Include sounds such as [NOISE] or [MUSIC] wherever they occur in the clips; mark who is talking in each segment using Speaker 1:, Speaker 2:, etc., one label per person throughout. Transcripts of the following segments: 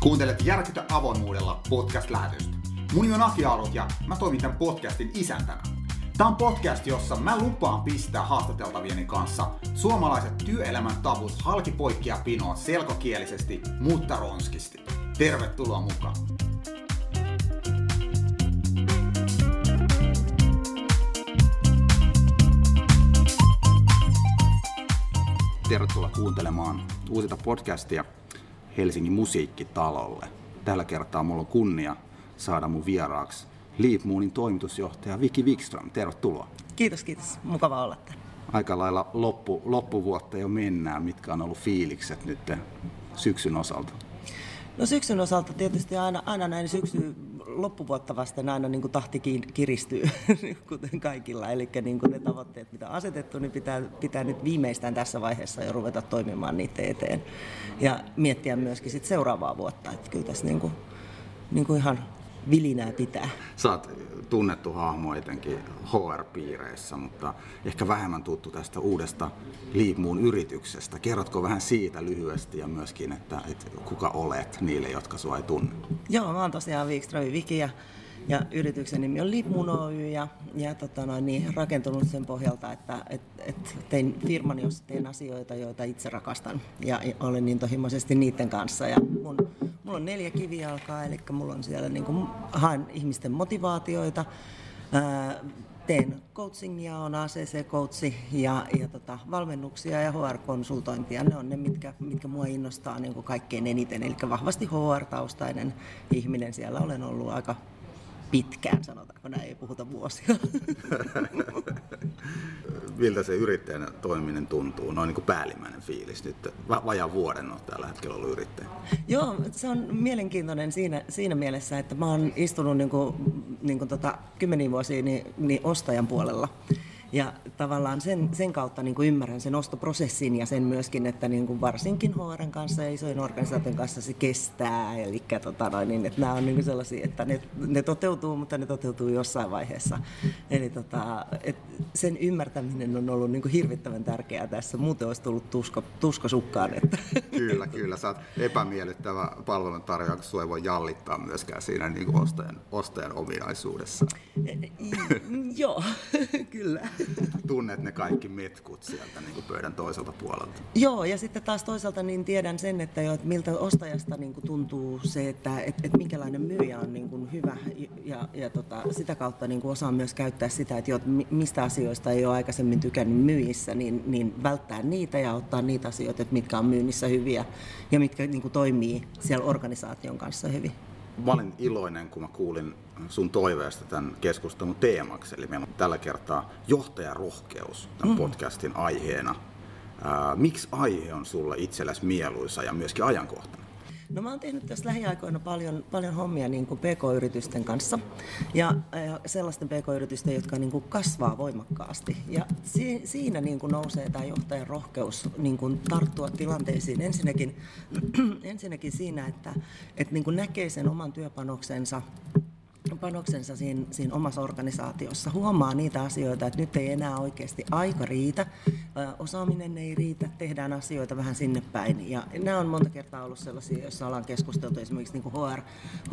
Speaker 1: Kuuntelet Järkytä avoimuudella podcast-lähetystä. Mun nimi on Aki Arut ja mä toimin tämän podcastin isäntänä. Tämä on podcast, jossa mä lupaan pistää haastateltavieni kanssa suomalaiset työelämän tavut halki poikkia pinoon selkokielisesti, mutta ronskisti. Tervetuloa mukaan! Tervetuloa kuuntelemaan uusinta podcastia Helsingin musiikkitalolle. Tällä kertaa mulla on kunnia saada mun vieraaksi Leap Moonin toimitusjohtaja Viki Wikström. Tervetuloa.
Speaker 2: Kiitos, kiitos. Mukava olla täällä.
Speaker 1: Aika lailla loppu, loppuvuotta jo mennään. Mitkä on ollut fiilikset nyt syksyn osalta?
Speaker 2: No syksyn osalta tietysti aina, aina näin syksy loppuvuotta vasten aina niin kuin tahti kiristyy, [LAUGHS] kuten kaikilla. Eli niin kuin ne tavoitteet, mitä on asetettu, niin pitää, pitää nyt viimeistään tässä vaiheessa jo ruveta toimimaan niiden eteen. Ja miettiä myöskin sit seuraavaa vuotta. Että kyllä tässä niin kuin, niin kuin ihan vilinää pitää.
Speaker 1: Sä oot tunnettu hahmo etenkin HR-piireissä, mutta ehkä vähemmän tuttu tästä uudesta Liipmuun yrityksestä. Kerrotko vähän siitä lyhyesti ja myöskin, että, että kuka olet niille, jotka sua ei tunne?
Speaker 2: Joo, mä oon tosiaan Wikström Viki ja, ja yrityksen nimi on Liipmuun Oy ja, ja tota noin, niin, rakentunut sen pohjalta, että et, et tein firman, jossa teen asioita, joita itse rakastan ja, ja olen niin tohimoisesti niiden kanssa. Ja mun Mulla on neljä kivijalkaa, eli mulla on siellä niin kuin, haen ihmisten motivaatioita, teen coachingia, on ACC-coachi ja, ja tota, valmennuksia ja HR-konsultointia. Ne on ne, mitkä, mitkä mua innostaa niin kuin kaikkein eniten. Eli vahvasti HR-taustainen ihminen. Siellä olen ollut aika pitkään, sanotaanko näin, ei puhuta vuosia. [LAUGHS]
Speaker 1: Miltä se yrittäjän toimiminen tuntuu, noin niin kuin päällimmäinen fiilis nyt? Vajaan vuoden on tällä hetkellä ollut yrittäjä.
Speaker 2: Joo, se on mielenkiintoinen siinä, siinä mielessä, että mä oon istunut niin kuin, niin kuin tota, kymmeniä vuosia niin, niin ostajan puolella. Ja tavallaan sen, sen kautta niin kuin ymmärrän sen ostoprosessin ja sen myöskin, että niin kuin varsinkin HRn kanssa ja isojen organisaation kanssa se kestää. Eli tota noin, niin, että nämä on niin kuin sellaisia, että ne, ne toteutuu, mutta ne toteutuu jossain vaiheessa. Eli tota, että sen ymmärtäminen on ollut niin kuin hirvittävän tärkeää tässä. Muuten olisi tullut tusko, tusko sukkaan. Että.
Speaker 1: Kyllä, kyllä. Sä oot epämiellyttävä palveluntarjoaja, kun sua ei voi jallittaa myöskään siinä niin kuin ostajan, ostajan ominaisuudessa.
Speaker 2: Joo, [LAUGHS] kyllä
Speaker 1: tunnet ne kaikki metkut sieltä niin kuin pöydän toiselta puolelta.
Speaker 2: Joo, ja sitten taas toisaalta niin tiedän sen, että, jo, että miltä ostajasta niin kuin tuntuu se, että et, et minkälainen myyjä on niin kuin hyvä, ja, ja tota, sitä kautta niin kuin osaan myös käyttää sitä, että jo, mistä asioista ei ole aikaisemmin tykännyt myyjissä, niin, niin välttää niitä ja ottaa niitä asioita, että mitkä on myynnissä hyviä ja mitkä niin kuin toimii siellä organisaation kanssa hyvin
Speaker 1: mä olin iloinen, kun mä kuulin sun toiveesta tämän keskustelun teemaksi. Eli meillä on tällä kertaa johtajarohkeus tämän mm. podcastin aiheena. Ää, miksi aihe on sulla itsellesi mieluisa ja myöskin ajankohtainen?
Speaker 2: No mä oon tehnyt tässä lähiaikoina paljon, paljon hommia niin kuin PK-yritysten kanssa ja, ja sellaisten PK-yritysten, jotka niin kuin kasvaa voimakkaasti. Ja si, siinä niin kuin nousee tämä johtajan rohkeus niin kuin tarttua tilanteisiin. Ensinnäkin, [CLEARS THROAT] ensinnäkin siinä, että, että niin kuin näkee sen oman työpanoksensa panoksensa siinä, siinä omassa organisaatiossa, huomaa niitä asioita, että nyt ei enää oikeasti aika riitä, osaaminen ei riitä, tehdään asioita vähän sinne päin. Ja nämä on monta kertaa ollut sellaisia, joissa ollaan keskusteltu esimerkiksi niin HR,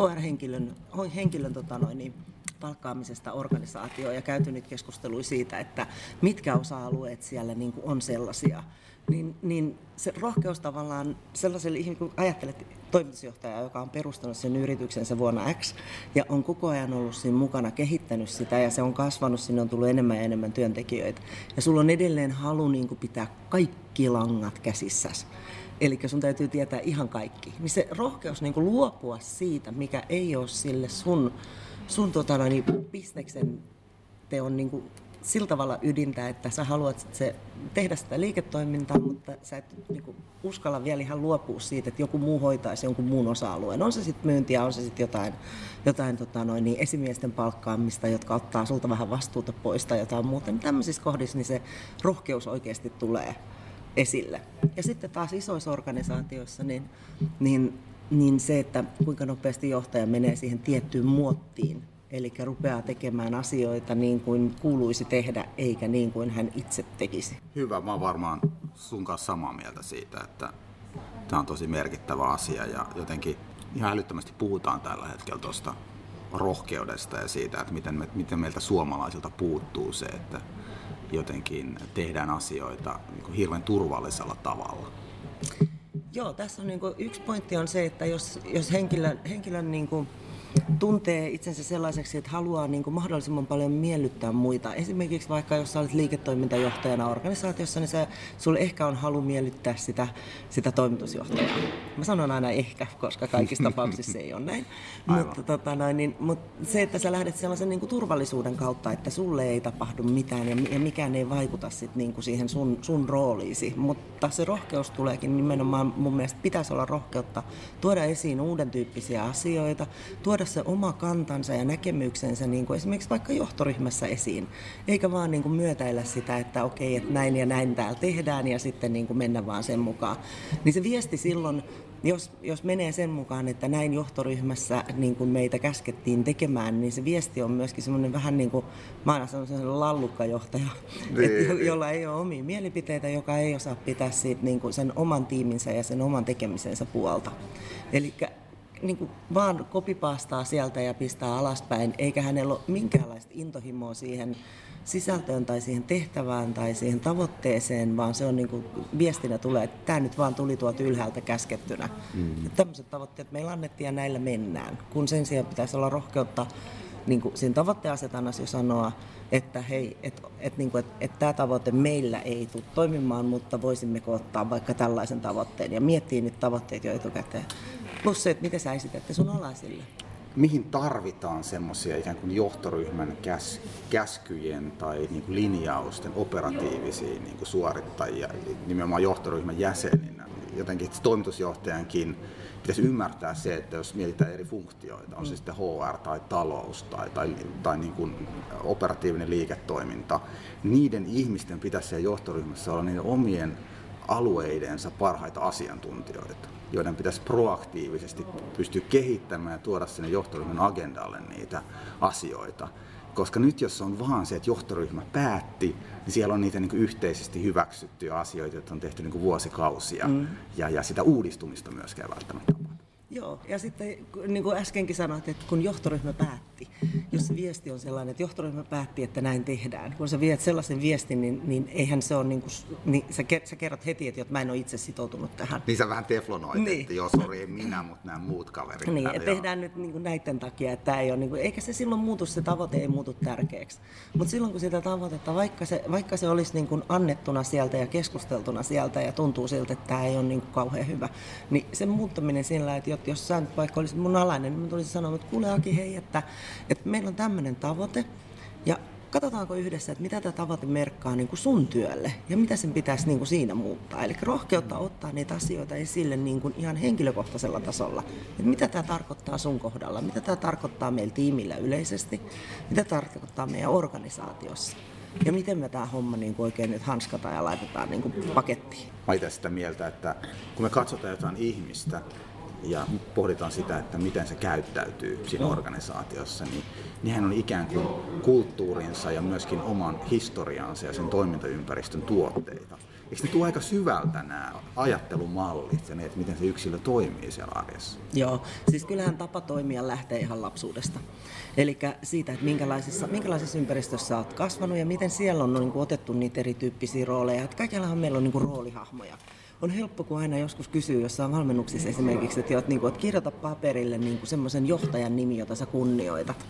Speaker 2: HR-henkilön, henkilön tota noin, niin, palkkaamisesta organisaatioon ja käyty nyt keskustelua siitä, että mitkä osa-alueet siellä niin kuin on sellaisia, niin, niin se rohkeus tavallaan sellaiselle ihmiselle, kun ajattelet toimitusjohtajaa, joka on perustanut sen yrityksensä vuonna X ja on koko ajan ollut siinä mukana, kehittänyt sitä ja se on kasvanut, sinne on tullut enemmän ja enemmän työntekijöitä. Ja sulla on edelleen halu niin kuin pitää kaikki langat käsissäsi. Eli sun täytyy tietää ihan kaikki. Niin se rohkeus niin kuin luopua siitä, mikä ei ole sille sun, sun tota, niin bisneksen teon niin kuin sillä tavalla ydintä, että sä haluat se, tehdä sitä liiketoimintaa, mutta sä et niin kuin, uskalla vielä ihan luopua siitä, että joku muu hoitaisi jonkun muun osa-alueen. On se sitten myyntiä, on se sitten jotain, jotain tota noin, niin esimiesten palkkaamista, jotka ottaa sulta vähän vastuuta pois tai jotain muuta. Niin tämmöisissä kohdissa niin se rohkeus oikeasti tulee esille. Ja sitten taas isoissa organisaatioissa, niin, niin, niin se, että kuinka nopeasti johtaja menee siihen tiettyyn muottiin, Eli rupeaa tekemään asioita niin kuin kuuluisi tehdä, eikä niin kuin hän itse tekisi.
Speaker 1: Hyvä, mä oon varmaan sun kanssa samaa mieltä siitä, että tämä on tosi merkittävä asia ja jotenkin ihan älyttömästi puhutaan tällä hetkellä tuosta rohkeudesta ja siitä, että miten, me, miten meiltä suomalaisilta puuttuu se, että jotenkin tehdään asioita niin hirveän turvallisella tavalla.
Speaker 2: Joo, tässä on niin kuin, yksi pointti on se, että jos, jos henkilön, henkilön niin kuin, tuntee itsensä sellaiseksi, että haluaa niin kuin mahdollisimman paljon miellyttää muita. Esimerkiksi vaikka jos olet liiketoimintajohtajana organisaatiossa, niin se, sulle ehkä on halu miellyttää sitä, sitä toimitusjohtajaa. Mä sanon aina ehkä, koska kaikissa [LAUGHS] tapauksissa ei ole näin. mutta, tota noin, niin, mutta se, että sä lähdet sellaisen niin kuin turvallisuuden kautta, että sulle ei tapahdu mitään ja, ja mikään ei vaikuta sit niin kuin siihen sun, sun rooliisi. Mutta se rohkeus tuleekin nimenomaan, mun mielestä pitäisi olla rohkeutta tuoda esiin uuden tyyppisiä asioita, tuoda tuoda se oma kantansa ja näkemyksensä niin kuin esimerkiksi vaikka johtoryhmässä esiin, eikä vaan niin kuin myötäillä sitä, että okei, että näin ja näin täällä tehdään ja sitten niin kuin mennä vaan sen mukaan. Niin se viesti silloin jos, jos menee sen mukaan, että näin johtoryhmässä niin kuin meitä käskettiin tekemään, niin se viesti on myöskin semmoinen vähän niin kuin, mä aina sellainen lallukkajohtaja, niin, jo, niin. jolla ei ole omia mielipiteitä, joka ei osaa pitää siitä niin kuin sen oman tiiminsä ja sen oman tekemisensä puolta. Eli niin kuin vaan kopipaastaa sieltä ja pistää alaspäin, eikä hänellä ole minkäänlaista intohimoa siihen sisältöön tai siihen tehtävään tai siihen tavoitteeseen, vaan se on niin kuin viestinä tulee, että tämä nyt vaan tuli tuolta ylhäältä käskettynä. Mm. Tämmöiset tavoitteet meillä annettiin ja näillä mennään, kun sen sijaan pitäisi olla rohkeutta niin kuin siinä tavoitteasetannassa jo sanoa, että hei, että et, niin et, et tämä tavoite meillä ei tule toimimaan, mutta voisimmeko ottaa vaikka tällaisen tavoitteen ja miettiä niitä tavoitteita jo etukäteen. Plus se, että miten sä esitätte sun alaisille.
Speaker 1: Mihin tarvitaan semmoisia ikään kuin johtoryhmän käs, käskyjen tai niin kuin linjausten operatiivisia niin kuin suorittajia, nimenomaan johtoryhmän jäseninä? Jotenkin toimitusjohtajankin pitäisi ymmärtää se, että jos mietitään eri funktioita, on se sitten HR tai talous tai, tai, tai niin kuin operatiivinen liiketoiminta, niiden ihmisten pitäisi siellä johtoryhmässä olla niiden omien alueidensa parhaita asiantuntijoita joiden pitäisi proaktiivisesti pystyä kehittämään ja tuoda sinne johtoryhmän agendalle niitä asioita. Koska nyt jos on vaan se, että johtoryhmä päätti, niin siellä on niitä niin yhteisesti hyväksyttyjä asioita, joita on tehty niin vuosikausia, mm. ja, ja sitä uudistumista myöskään välttämättä
Speaker 2: Joo, ja sitten niin kuin äskenkin sanoit, että kun johtoryhmä päätti, jos se viesti on sellainen, että johtoryhmä päätti, että näin tehdään, kun sä viet sellaisen viestin, niin, niin eihän se ole, niin kuin, niin sä, sä kerrot heti, että mä en ole itse sitoutunut tähän.
Speaker 1: Niin sä vähän teflonoit, niin. että joo, sori, ei minä, mutta nämä muut kaverit.
Speaker 2: Niin, että tehdään nyt niin kuin näiden takia, että tämä ei ole, niin kuin, eikä se silloin muutu, se tavoite ei muutu tärkeäksi. Mutta silloin kun sitä tavoitetta, vaikka se, vaikka se olisi niin kuin annettuna sieltä ja keskusteltuna sieltä ja tuntuu siltä, että tämä ei ole niin kuin kauhean hyvä, niin sen muuttaminen sillä, että jos sä nyt vaikka olisit mun alainen, niin mä tulisin sanoa, että kuule Aki, hei, että, että meillä on tämmöinen tavoite, ja katsotaanko yhdessä, että mitä tämä tavoite merkkaa niin kuin sun työlle ja mitä sen pitäisi niin kuin siinä muuttaa. Eli rohkeutta ottaa niitä asioita esille niin kuin ihan henkilökohtaisella tasolla. Että mitä tämä tarkoittaa sun kohdalla, mitä tämä tarkoittaa meillä tiimillä yleisesti, mitä tämä tarkoittaa meidän organisaatiossa. Ja miten me tämä homma niin kuin oikein nyt hanskataan ja laitetaan niin kuin pakettiin.
Speaker 1: Mä sitä mieltä, että kun me katsotaan jotain ihmistä, ja pohditaan sitä, että miten se käyttäytyy siinä organisaatiossa, niin, niin hän on ikään kuin kulttuurinsa ja myöskin oman historiansa ja sen toimintaympäristön tuotteita. Eikö ne tule aika syvältä nämä ajattelumallit ja ne, että miten se yksilö toimii siellä arjessa?
Speaker 2: Joo, siis kyllähän tapa toimia lähtee ihan lapsuudesta. Eli siitä, että minkälaisessa, minkälaisessa ympäristössä olet kasvanut ja miten siellä on niin kuin, otettu niitä erityyppisiä rooleja. Että kaikillahan meillä on niin kuin, roolihahmoja on helppo, kun aina joskus kysyy jossain valmennuksissa esimerkiksi, että, niin kuin, että kirjoita paperille niin kuin semmoisen johtajan nimi, jota sä kunnioitat.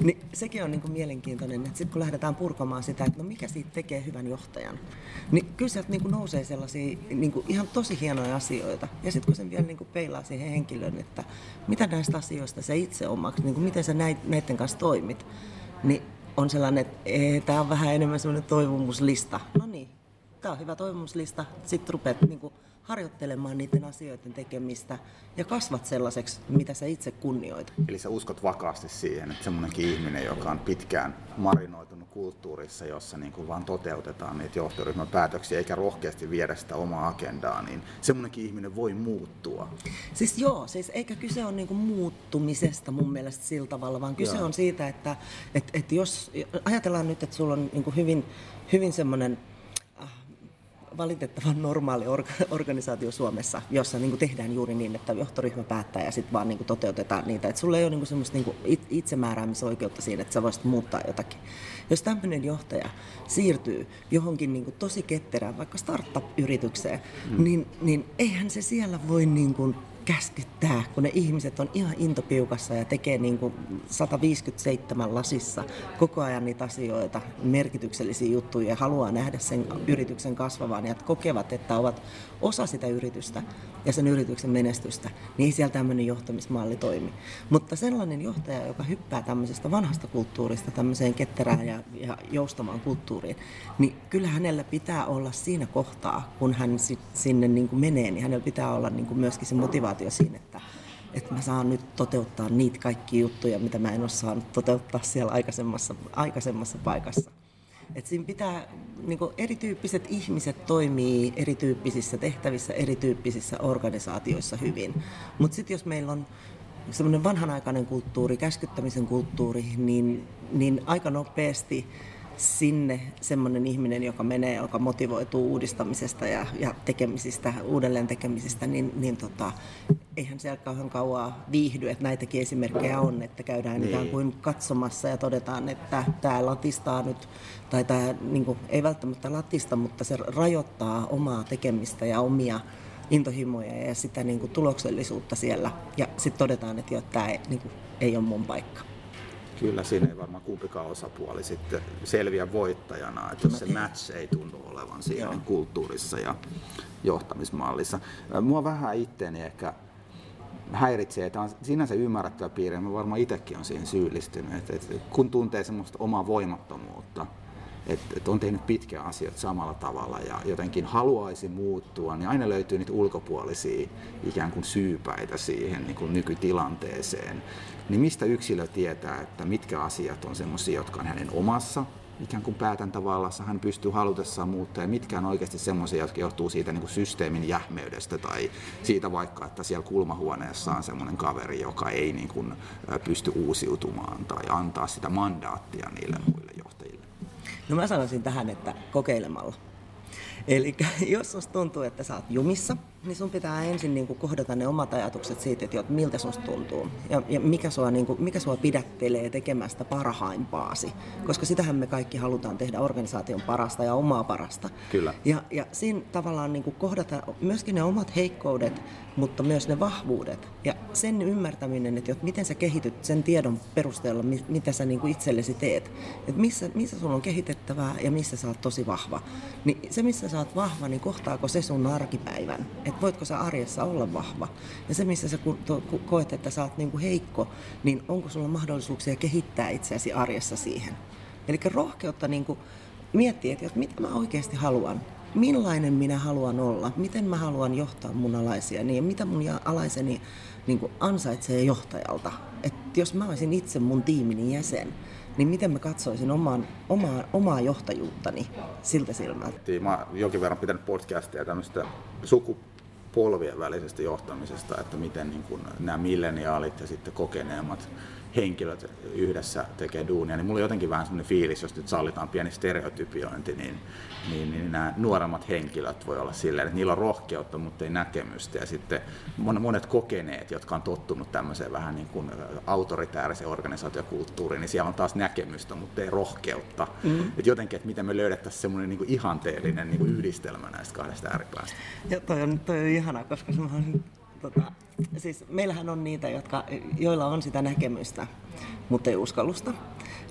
Speaker 2: Niin sekin on niin kuin mielenkiintoinen, että sitten kun lähdetään purkamaan sitä, että no mikä siitä tekee hyvän johtajan, niin kyllä sieltä niin kuin nousee sellaisia niin kuin ihan tosi hienoja asioita. Ja sitten kun sen vielä niin kuin peilaa siihen henkilön, että mitä näistä asioista sä itse omaksi, niin kuin miten sä näiden kanssa toimit, niin on sellainen, että tämä on vähän enemmän semmoinen toivomuslista. No niin, tämä on hyvä toivomuslista. Sitten rupeat niin kuin, harjoittelemaan niiden asioiden tekemistä ja kasvat sellaiseksi, mitä sä itse kunnioitat.
Speaker 1: Eli sä uskot vakaasti siihen, että semmoinenkin ihminen, joka on pitkään marinoitunut kulttuurissa, jossa niin kuin vaan toteutetaan niitä johtoryhmän päätöksiä eikä rohkeasti viedä sitä omaa agendaa, niin semmoinenkin ihminen voi muuttua.
Speaker 2: Siis joo, siis eikä kyse ole niin kuin muuttumisesta mun mielestä sillä tavalla, vaan kyse joo. on siitä, että et, et jos ajatellaan nyt, että sulla on niin kuin hyvin, hyvin semmoinen valitettavan normaali orga- organisaatio Suomessa, jossa niin kuin tehdään juuri niin, että johtoryhmä päättää ja sitten vaan niin kuin toteutetaan niitä. Että sulla ei ole niin kuin semmoista niin kuin itsemääräämisoikeutta siinä, että sä voisit muuttaa jotakin. Jos tämmöinen johtaja siirtyy johonkin niin kuin tosi ketterään, vaikka startup-yritykseen, mm. niin, niin eihän se siellä voi niin kuin käskyttää, kun ne ihmiset on ihan intopiukassa ja tekee niin kuin 157 lasissa koko ajan niitä asioita, merkityksellisiä juttuja ja haluaa nähdä sen yrityksen kasvavan ja kokevat, että ovat osa sitä yritystä ja sen yrityksen menestystä, niin ei siellä tämmöinen johtamismalli toimi. Mutta sellainen johtaja, joka hyppää tämmöisestä vanhasta kulttuurista tämmöiseen ketterään ja, ja joustamaan kulttuuriin, niin kyllä hänellä pitää olla siinä kohtaa, kun hän sinne niin kuin menee, niin hänellä pitää olla niin kuin myöskin se motivaatio siinä, että että mä saan nyt toteuttaa niitä kaikki juttuja, mitä mä en ole saanut toteuttaa siellä aikaisemmassa, aikaisemmassa paikassa. Et siinä pitää, niin erityyppiset ihmiset toimii erityyppisissä tehtävissä, erityyppisissä organisaatioissa hyvin. Mutta sitten jos meillä on semmoinen vanhanaikainen kulttuuri, käskyttämisen kulttuuri, niin, niin aika nopeasti sinne semmoinen ihminen, joka menee, joka motivoituu uudistamisesta ja, ja tekemisistä, uudelleen tekemisistä, niin, niin tota, eihän siellä kauhean kauaa viihdy, että näitäkin esimerkkejä on, että käydään niin. ikään kuin katsomassa ja todetaan, että tämä latistaa nyt, tai tämä niin kuin, ei välttämättä latista, mutta se rajoittaa omaa tekemistä ja omia intohimoja ja sitä niin kuin, tuloksellisuutta siellä. Ja sitten todetaan, että jo, tämä ei, niin kuin, ei ole mun paikka
Speaker 1: kyllä siinä ei varmaan kumpikaan osapuoli sitten selviä voittajana, että jos se match ei tunnu olevan siinä Joo. kulttuurissa ja johtamismallissa. Mua vähän itteeni ehkä häiritsee, että on sinänsä ymmärrettävä piirre, mä varmaan itsekin on siihen syyllistynyt, että, että kun tuntee semmoista omaa voimattomuutta, että, että on tehnyt pitkiä asioita samalla tavalla ja jotenkin haluaisi muuttua, niin aina löytyy niitä ulkopuolisia ikään kuin syypäitä siihen niin kuin nykytilanteeseen. Niin mistä yksilö tietää, että mitkä asiat on semmoisia, jotka on hänen omassa ikään kuin päätäntävallassa, hän pystyy halutessaan muuttaa, ja mitkä on oikeasti semmoisia, jotka johtuu siitä niin kuin systeemin jähmeydestä tai siitä vaikka, että siellä kulmahuoneessa on semmoinen kaveri, joka ei niin kuin pysty uusiutumaan tai antaa sitä mandaattia niille muille.
Speaker 2: No mä sanoisin tähän, että kokeilemalla. Eli jos tuntuu, että sä oot jumissa, niin sun pitää ensin niin kuin kohdata ne omat ajatukset siitä, että, miltä susta tuntuu ja, ja mikä, sua, niin kuin, mikä sua pidättelee tekemästä parhaimpaasi. Koska sitähän me kaikki halutaan tehdä organisaation parasta ja omaa parasta.
Speaker 1: Kyllä.
Speaker 2: Ja, ja siinä tavallaan niin kuin kohdata myöskin ne omat heikkoudet, mutta myös ne vahvuudet. Ja sen ymmärtäminen, että miten sä kehityt sen tiedon perusteella, mitä sä niin kuin itsellesi teet. Että missä, missä sulla on kehitettävää ja missä sä oot tosi vahva. Niin se, missä sä oot vahva, niin kohtaako se sun arkipäivän? Että voitko sä arjessa olla vahva. Ja se, missä sä koet, että sä oot niinku heikko, niin onko sulla mahdollisuuksia kehittää itseäsi arjessa siihen. Eli rohkeutta niinku miettiä, että mitä mä oikeasti haluan. Millainen minä haluan olla, miten mä haluan johtaa mun alaisia, niin mitä mun alaiseni niin ansaitsee johtajalta. että jos mä olisin itse mun tiimini jäsen, niin miten mä katsoisin oman, omaa, omaa johtajuuttani siltä silmältä?
Speaker 1: Mä oon jonkin verran pitänyt podcastia tämmöistä suku, polvien välisestä johtamisesta, että miten niin kuin nämä milleniaalit ja sitten kokeneemmat henkilöt yhdessä tekee duunia, niin mulla on jotenkin vähän semmoinen fiilis, jos nyt sallitaan pieni stereotypiointi, niin, niin, niin nämä nuoremmat henkilöt voi olla silleen, että niillä on rohkeutta, mutta ei näkemystä. Ja sitten monet kokeneet, jotka on tottunut tämmöiseen vähän niin kuin autoritääriseen organisaatiokulttuuriin, niin siellä on taas näkemystä, mutta ei rohkeutta. Mm. Et jotenkin, että miten me löydettäisiin semmoinen niin kuin ihanteellinen niin kuin yhdistelmä näistä kahdesta ääripäästä.
Speaker 2: Ja toi on, toi on ihana, koska se on tota, siis meillähän on niitä, jotka, joilla on sitä näkemystä, mutta ei uskallusta.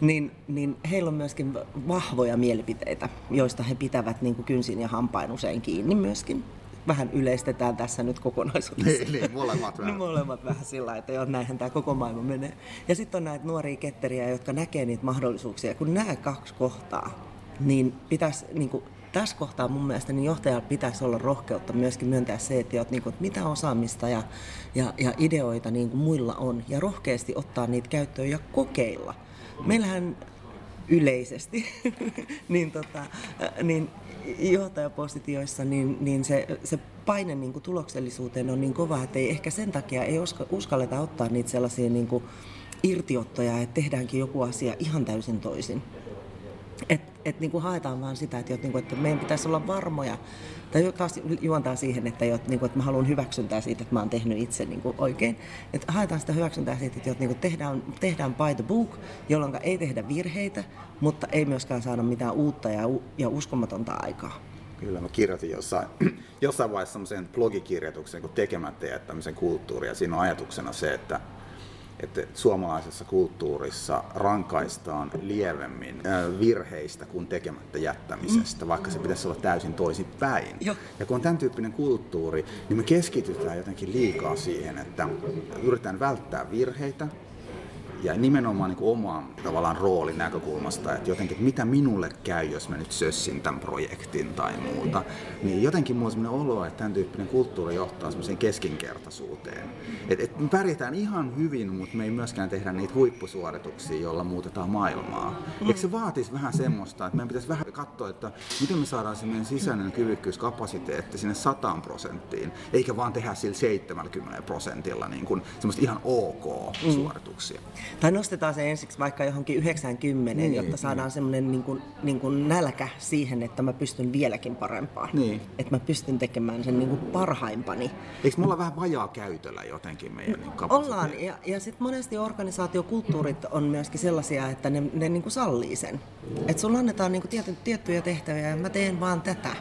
Speaker 2: Niin, niin heillä on myöskin vahvoja mielipiteitä, joista he pitävät niin kuin kynsin ja hampain usein kiinni myöskin vähän yleistetään tässä nyt kokonaisuudessa.
Speaker 1: Niin, niin molemmat [LAUGHS] vähän.
Speaker 2: niin, molemmat vähän sillä että joo, näinhän tämä koko maailma menee. Ja sitten on näitä nuoria ketteriä, jotka näkee niitä mahdollisuuksia. Kun nämä kaksi kohtaa, niin pitäisi niin kuin, tässä kohtaa mun mielestä niin johtajalla pitäisi olla rohkeutta myöskin myöntää se, että, niin kuin, että mitä osaamista ja, ja, ja ideoita niin kuin muilla on ja rohkeasti ottaa niitä käyttöön ja kokeilla. Meillähän yleisesti, [LAUGHS] niin, tota, niin johtajapositioissa, niin, niin se, se paine niin kuin tuloksellisuuteen on niin kova, että ei ehkä sen takia ei uskalleta ottaa niitä sellaisia niin kuin irtiottoja, että tehdäänkin joku asia ihan täysin toisin. Et et niin kuin haetaan vaan sitä, että, niin kuin, että meidän pitäisi olla varmoja, tai taas juontaa siihen, että, niin kuin, että mä haluan hyväksyntää siitä, että mä oon tehnyt itse niin kuin oikein. Että haetaan sitä hyväksyntää siitä, että niin kuin tehdään, tehdään by the book, jolloin ei tehdä virheitä, mutta ei myöskään saada mitään uutta ja, ja uskomatonta aikaa.
Speaker 1: Kyllä, mä kirjoitin jossain, [CLEARS THROAT] jossain vaiheessa semmoisen blogikirjoituksen kuin tekemättä jättämisen kulttuuri, ja siinä on ajatuksena se, että että suomalaisessa kulttuurissa rankaistaan lievemmin virheistä kuin tekemättä jättämisestä, vaikka se pitäisi olla täysin toisinpäin. Ja kun on tämän tyyppinen kulttuuri, niin me keskitytään jotenkin liikaa siihen, että yritetään välttää virheitä, ja nimenomaan niin oman tavallaan roolin näkökulmasta, että jotenkin, että mitä minulle käy, jos mä nyt sössin tämän projektin tai muuta, niin jotenkin mulla on sellainen olo, että tämän tyyppinen kulttuuri johtaa semmoiseen keskinkertaisuuteen. Että et me pärjätään ihan hyvin, mutta me ei myöskään tehdä niitä huippusuorituksia, joilla muutetaan maailmaa. Mm. Eikö se vaatisi vähän semmoista, että meidän pitäisi vähän katsoa, että miten me saadaan se meidän sisäinen kyvykkyyskapasiteetti sinne 100 prosenttiin, eikä vaan tehdä sillä 70 prosentilla niin kuin semmoista ihan ok mm. suorituksia. Mm.
Speaker 2: Tai nostetaan se ensiksi vaikka johonkin 90, niin, jotta saadaan niin. semmoinen niin kuin, niin kuin nälkä siihen, että mä pystyn vieläkin parempaan.
Speaker 1: Niin.
Speaker 2: Että mä pystyn tekemään sen niin kuin parhaimpani.
Speaker 1: Eikö mulla vähän vajaa käytöllä jotenkin meidän niin
Speaker 2: Ollaan, ja, ja sitten monesti organisaatiokulttuurit on myöskin sellaisia, että ne, ne niin kuin sallii sen. Että sulla annetaan niin kuin tiety, tiettyjä tehtäviä ja mä teen vaan tätä.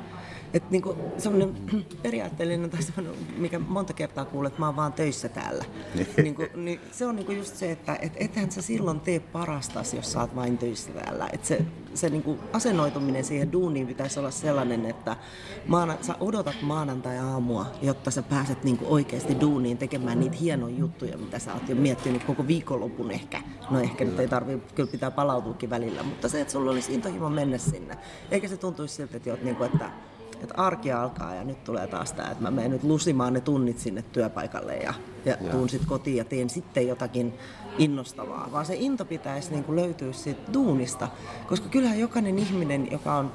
Speaker 2: Että niinku, semmoinen [CLEARS THROAT] periaatteellinen tai semmoinen, mikä monta kertaa kuulet, että mä oon vaan töissä täällä. Niin. niinku, niin se on niinku just se, että et, ethän sä silloin tee parastas, jos sä oot vain töissä täällä. Et se se niinku asennoituminen siihen duuniin pitäisi olla sellainen, että maana, sä odotat maanantai-aamua, jotta sä pääset niinku oikeasti duuniin tekemään niitä hienoja juttuja, mitä sä oot jo miettinyt koko viikonlopun ehkä. No ehkä nyt ei tarvi, kyllä pitää palautuukin välillä, mutta se, että sulla olisi intohimo mennä sinne. Eikä se tuntuisi siltä, että, niinku, että että arki alkaa ja nyt tulee taas tämä, että mä menen nyt lusimaan ne tunnit sinne työpaikalle ja, ja, tuun sitten kotiin ja teen sitten jotakin innostavaa, vaan se into pitäisi niin kuin löytyä siitä duunista, koska kyllähän jokainen ihminen, joka on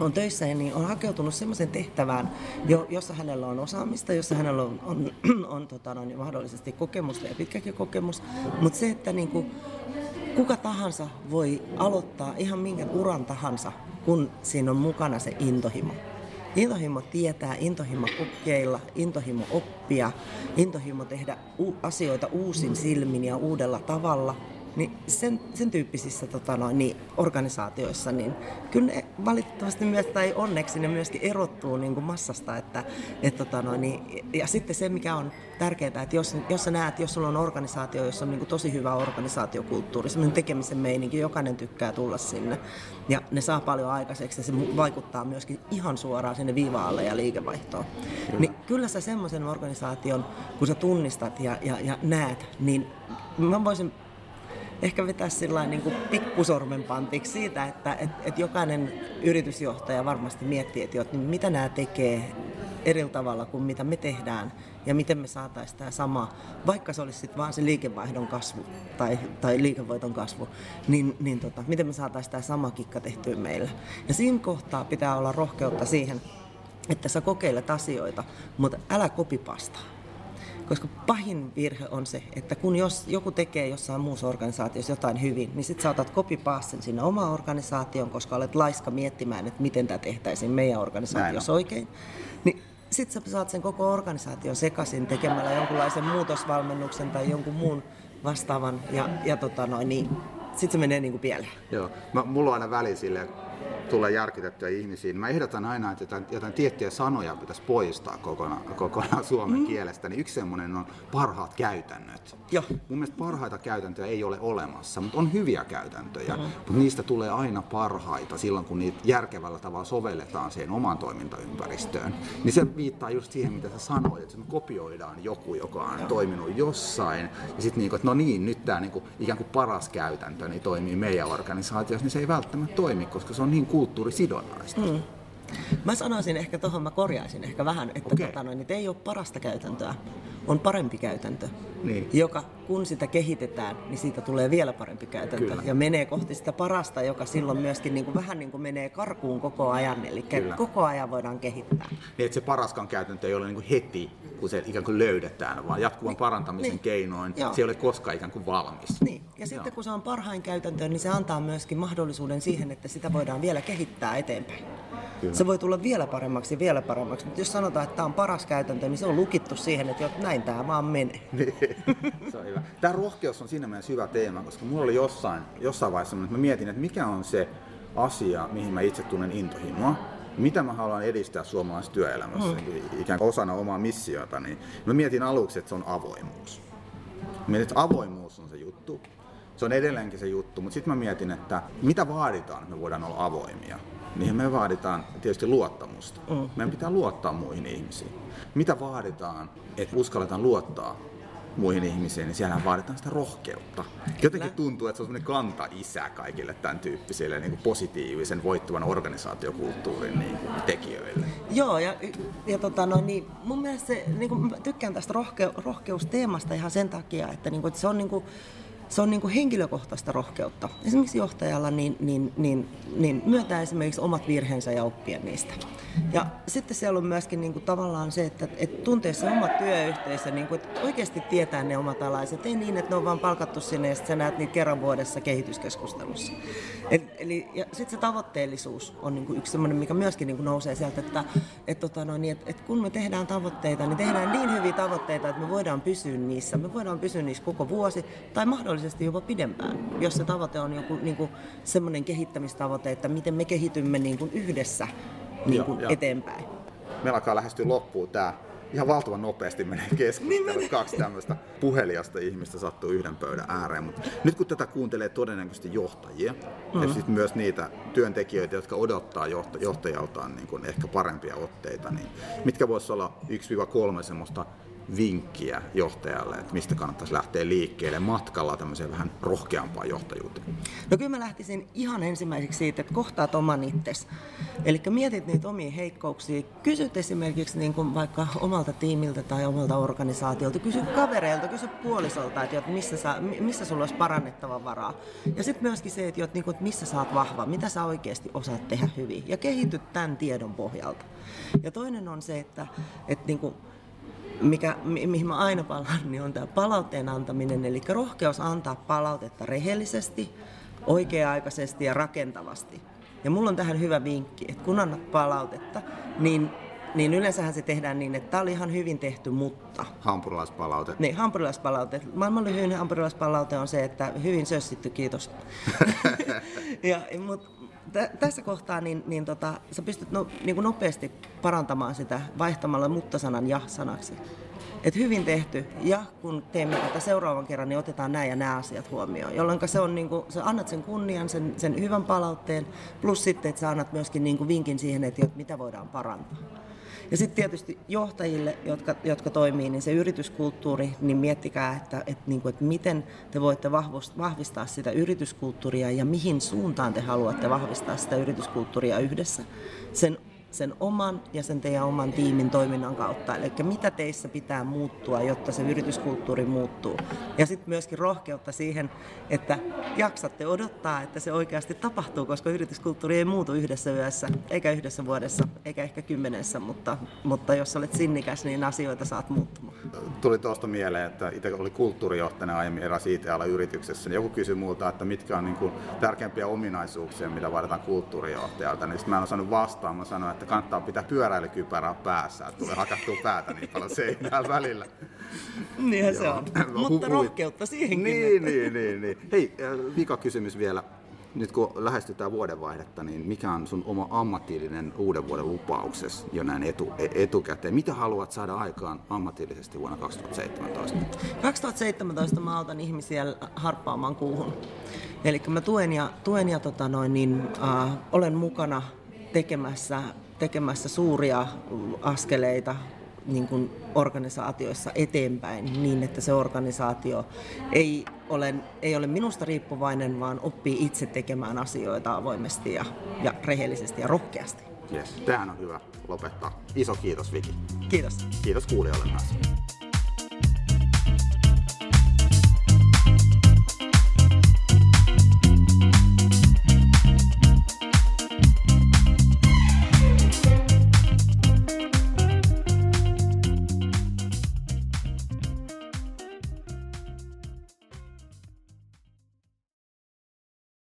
Speaker 2: on töissä, niin on hakeutunut semmoisen tehtävään, jo, jossa hänellä on osaamista, jossa hänellä on, on, on, [CLEARS THROAT] on tota noin, mahdollisesti kokemusta ja pitkäkin kokemus, mutta se, että niin kuin, kuka tahansa voi aloittaa ihan minkä uran tahansa, kun siinä on mukana se intohimo. Intohimo tietää, intohimo kokeilla, intohimo oppia, intohimo tehdä asioita uusin silmin ja uudella tavalla. Niin sen, sen tyyppisissä tota noin, niin organisaatioissa, niin kyllä ne valitettavasti myös, tai onneksi ne myöskin erottuu niin kuin massasta. Että, et, tota noin, niin, ja sitten se, mikä on tärkeää, että jos, jos sä näet, jos sulla on organisaatio, jossa on niin kuin tosi hyvä organisaatiokulttuuri, semmoinen tekemisen meininki, jokainen tykkää tulla sinne, ja ne saa paljon aikaiseksi, ja se vaikuttaa myöskin ihan suoraan sinne viivaalle ja liikevaihtoon. Kyllä. Niin kyllä sä semmoisen organisaation, kun sä tunnistat ja, ja, ja näet, niin mä voisin ehkä vetää sillä niin pikkusormen pantiksi siitä, että et, et jokainen yritysjohtaja varmasti miettii, että jo, niin mitä nämä tekee eri tavalla kuin mitä me tehdään ja miten me saataisiin tämä sama, vaikka se olisi sitten vaan se liikevaihdon kasvu tai, tai liikevoiton kasvu, niin, niin tota, miten me saataisiin tämä sama kikka tehtyä meillä. Ja siinä kohtaa pitää olla rohkeutta siihen, että sä kokeilet asioita, mutta älä kopipasta. Koska pahin virhe on se, että kun jos joku tekee jossain muussa organisaatiossa jotain hyvin, niin sitten saatat kopipaassen sinne omaan organisaatioon, koska olet laiska miettimään, että miten tämä tehtäisiin meidän organisaatiossa oikein. Niin sitten sä saat sen koko organisaation sekaisin tekemällä jonkunlaisen muutosvalmennuksen tai jonkun muun vastaavan ja, ja tota noin, niin sitten se menee niin kuin pieleen.
Speaker 1: Joo, Mä, mulla on aina väli silleen, tulee järkytettyä ihmisiin. Mä ehdotan aina, että jotain, jotain tiettyjä sanoja pitäisi poistaa kokonaan, kokonaan suomen mm. kielestä. Niin yksi semmoinen on parhaat käytännöt.
Speaker 2: Jo.
Speaker 1: Mun mielestä parhaita käytäntöjä ei ole olemassa, mutta on hyviä käytäntöjä. Mm. Mutta niistä tulee aina parhaita silloin, kun niitä järkevällä tavalla sovelletaan siihen omaan toimintaympäristöön. Niin se viittaa just siihen, mitä sä sanoit, että me kopioidaan joku, joka on Joo. toiminut jossain. Ja sitten niinku, että no niin, nyt tämä niinku, ikään kuin paras käytäntö niin toimii meidän organisaatiossa, niin se ei välttämättä toimi, koska se on niin kulttuurisidonnaista. Mm.
Speaker 2: Mä sanoisin ehkä tuohon, mä korjaisin ehkä vähän, että
Speaker 1: Okei.
Speaker 2: tota, noin, että ei ole parasta käytäntöä, on parempi käytäntö,
Speaker 1: Niin.
Speaker 2: joka kun sitä kehitetään, niin siitä tulee vielä parempi käytäntö
Speaker 1: Kyllä.
Speaker 2: ja menee kohti sitä parasta, joka silloin myöskin niin kuin, vähän niin kuin menee karkuun koko ajan, eli
Speaker 1: Kyllä.
Speaker 2: koko ajan voidaan kehittää.
Speaker 1: Niin, että se paraskaan käytäntö ei ole niin kuin heti, kun se ikään kuin löydetään, vaan jatkuvan parantamisen
Speaker 2: niin.
Speaker 1: keinoin.
Speaker 2: Joo.
Speaker 1: Se ei ole koskaan ikään kuin valmis.
Speaker 2: Niin, ja sitten
Speaker 1: Joo.
Speaker 2: kun se on parhain käytäntö, niin se antaa myöskin mahdollisuuden siihen, että sitä voidaan vielä kehittää eteenpäin.
Speaker 1: Kyllä.
Speaker 2: Se voi tulla vielä paremmaksi ja vielä paremmaksi, mutta jos sanotaan, että tämä on paras käytäntö, niin se on lukittu siihen, että näin tämä vaan menee.
Speaker 1: Niin, [LAUGHS] se on hyvä. Tämä rohkeus on siinä mielessä hyvä teema, koska mulla oli jossain, jossain vaiheessa että mä mietin, että mikä on se asia, mihin mä itse tunnen intohimoa, mitä mä haluan edistää suomalaisessa työelämässä mm. ikään kuin osana omaa missiota, niin mä mietin aluksi, että se on avoimuus. Mä mietin, että avoimuus on se juttu. Se on edelleenkin se juttu, mutta sitten mä mietin, että mitä vaaditaan, että me voidaan olla avoimia. Niihin me vaaditaan tietysti luottamusta. Mm. Meidän pitää luottaa muihin ihmisiin. Mitä vaaditaan, että uskalletaan luottaa muihin ihmisiin, niin siellä vaaditaan sitä rohkeutta. Jotenkin tuntuu, että se on semmoinen kanta-isä kaikille tämän tyyppisille niin kuin positiivisen, voittavan organisaatiokulttuurin niin kuin tekijöille.
Speaker 2: Joo, ja, ja tota, no, niin, mun mielestä se, niin kuin, mä tykkään tästä rohke, rohkeusteemasta ihan sen takia, että, niin kuin, että se on, niin kuin, se on niin kuin henkilökohtaista rohkeutta. Esimerkiksi johtajalla niin, niin, niin, niin myöntää esimerkiksi omat virheensä ja oppia niistä. Ja sitten siellä on myöskin niin kuin, tavallaan se, että, että tuntee se oma työyhteisö, niin kuin, että oikeasti tietää ne omat alaiset. Ei niin, että ne on vaan palkattu sinne ja sä näet niitä kerran vuodessa kehityskeskustelussa. Et, eli, ja sitten se tavoitteellisuus on niin kuin yksi semmoinen, mikä myöskin niin kuin nousee sieltä, että et, tota noin, et, et kun me tehdään tavoitteita, niin tehdään niin hyviä tavoitteita, että me voidaan pysyä niissä. Me voidaan pysyä niissä koko vuosi tai mahdollisesti jopa pidempään, jos se tavoite on joku niin kuin semmoinen kehittämistavoite, että miten me kehitymme niin kuin yhdessä niin kuin
Speaker 1: joo.
Speaker 2: eteenpäin.
Speaker 1: Meillä alkaa lähestyä loppuun tämä. Ihan valtavan nopeasti menee keskustelu. Kaksi tämmöistä puhelijasta ihmistä sattuu yhden pöydän ääreen. Mutta nyt kun tätä kuuntelee todennäköisesti johtajia mm. ja sitten myös niitä työntekijöitä, jotka odottaa johta- johtajaltaan niin kuin ehkä parempia otteita, niin mitkä voisi olla 1-3 semmoista vinkkiä johtajalle, että mistä kannattaisi lähteä liikkeelle matkalla tämmöiseen vähän rohkeampaan johtajuuteen?
Speaker 2: No kyllä mä lähtisin ihan ensimmäiseksi siitä, että kohtaat oman itses. Eli mietit niitä omia heikkouksia. Kysyt esimerkiksi niin kuin vaikka omalta tiimiltä tai omalta organisaatiolta. Kysy kavereilta, kysy puolisolta, että, missä, sä, mi- missä sulla olisi parannettava varaa. Ja sitten myöskin se, että, niin kuin, että missä sä oot vahva, mitä sä oikeasti osaat tehdä hyvin. Ja kehityt tämän tiedon pohjalta. Ja toinen on se, että, että niin kuin, mikä, mi- mihin mä aina palaan, niin on tämä palautteen antaminen, eli rohkeus antaa palautetta rehellisesti, oikea-aikaisesti ja rakentavasti. Ja mulla on tähän hyvä vinkki, että kun annat palautetta, niin, niin yleensähän se tehdään niin, että tämä oli ihan hyvin tehty, mutta.
Speaker 1: Hampurilaispalaute.
Speaker 2: Niin, hampurilaispalaute. Maailman lyhyin hampurilaispalaute on se, että hyvin sössitty, kiitos. [LAUGHS] [LAUGHS] ja, mut, tä, tässä kohtaa niin, niin tota, sä pystyt no, niin kuin nopeasti parantamaan sitä vaihtamalla mutta-sanan ja-sanaksi. Et hyvin tehty, ja kun teemme tätä seuraavan kerran, niin otetaan nämä ja nämä asiat huomioon. Jolloin se on, niin kuin, sä annat sen kunnian, sen, sen hyvän palautteen, plus sitten, että sä annat myöskin niin kuin vinkin siihen, että mitä voidaan parantaa. Ja sitten tietysti johtajille, jotka, jotka toimii, niin se yrityskulttuuri, niin miettikää, että, että, niin kuin, että miten te voitte vahvistaa sitä yrityskulttuuria ja mihin suuntaan te haluatte vahvistaa sitä yrityskulttuuria yhdessä. Sen sen oman ja sen teidän oman tiimin toiminnan kautta. Eli mitä teissä pitää muuttua, jotta se yrityskulttuuri muuttuu. Ja sitten myöskin rohkeutta siihen, että jaksatte odottaa, että se oikeasti tapahtuu, koska yrityskulttuuri ei muutu yhdessä yössä, eikä yhdessä vuodessa, eikä ehkä kymmenessä, mutta, mutta jos olet sinnikäs, niin asioita saat muuttumaan.
Speaker 1: Tuli tuosta mieleen, että itse oli kulttuurijohtajana aiemmin eräs IT-ala-yrityksessä, niin joku kysyi multa, että mitkä on niin kuin tärkeimpiä ominaisuuksia, mitä vaaditaan kulttuurijohtajalta. Niin sitten mä en osannut vastaan, mä sanoin, että kannattaa pitää pyöräilykypärää päässä, että tulee hakattua päätä niin paljon seinää [LAUGHS] välillä.
Speaker 2: Niinhän se on. Mutta rohkeutta siihenkin.
Speaker 1: Niin, niin, niin, niin. Hei, äh, vika kysymys vielä. Nyt kun lähestytään vuodenvaihdetta, niin mikä on sun oma ammatillinen uuden vuoden lupauksesi jo näin etu, etukäteen? Mitä haluat saada aikaan ammatillisesti vuonna 2017?
Speaker 2: 2017 mä autan ihmisiä harppaamaan kuuhun. Eli mä tuen ja, tuen ja tota noin, niin, äh, olen mukana tekemässä, tekemässä suuria askeleita niin kuin organisaatioissa eteenpäin niin, että se organisaatio ei ole, ei ole minusta riippuvainen, vaan oppii itse tekemään asioita avoimesti ja, ja rehellisesti ja rohkeasti.
Speaker 1: Yes, tähän on hyvä lopettaa. Iso kiitos Viki.
Speaker 2: Kiitos.
Speaker 1: Kiitos kuulijoille myös.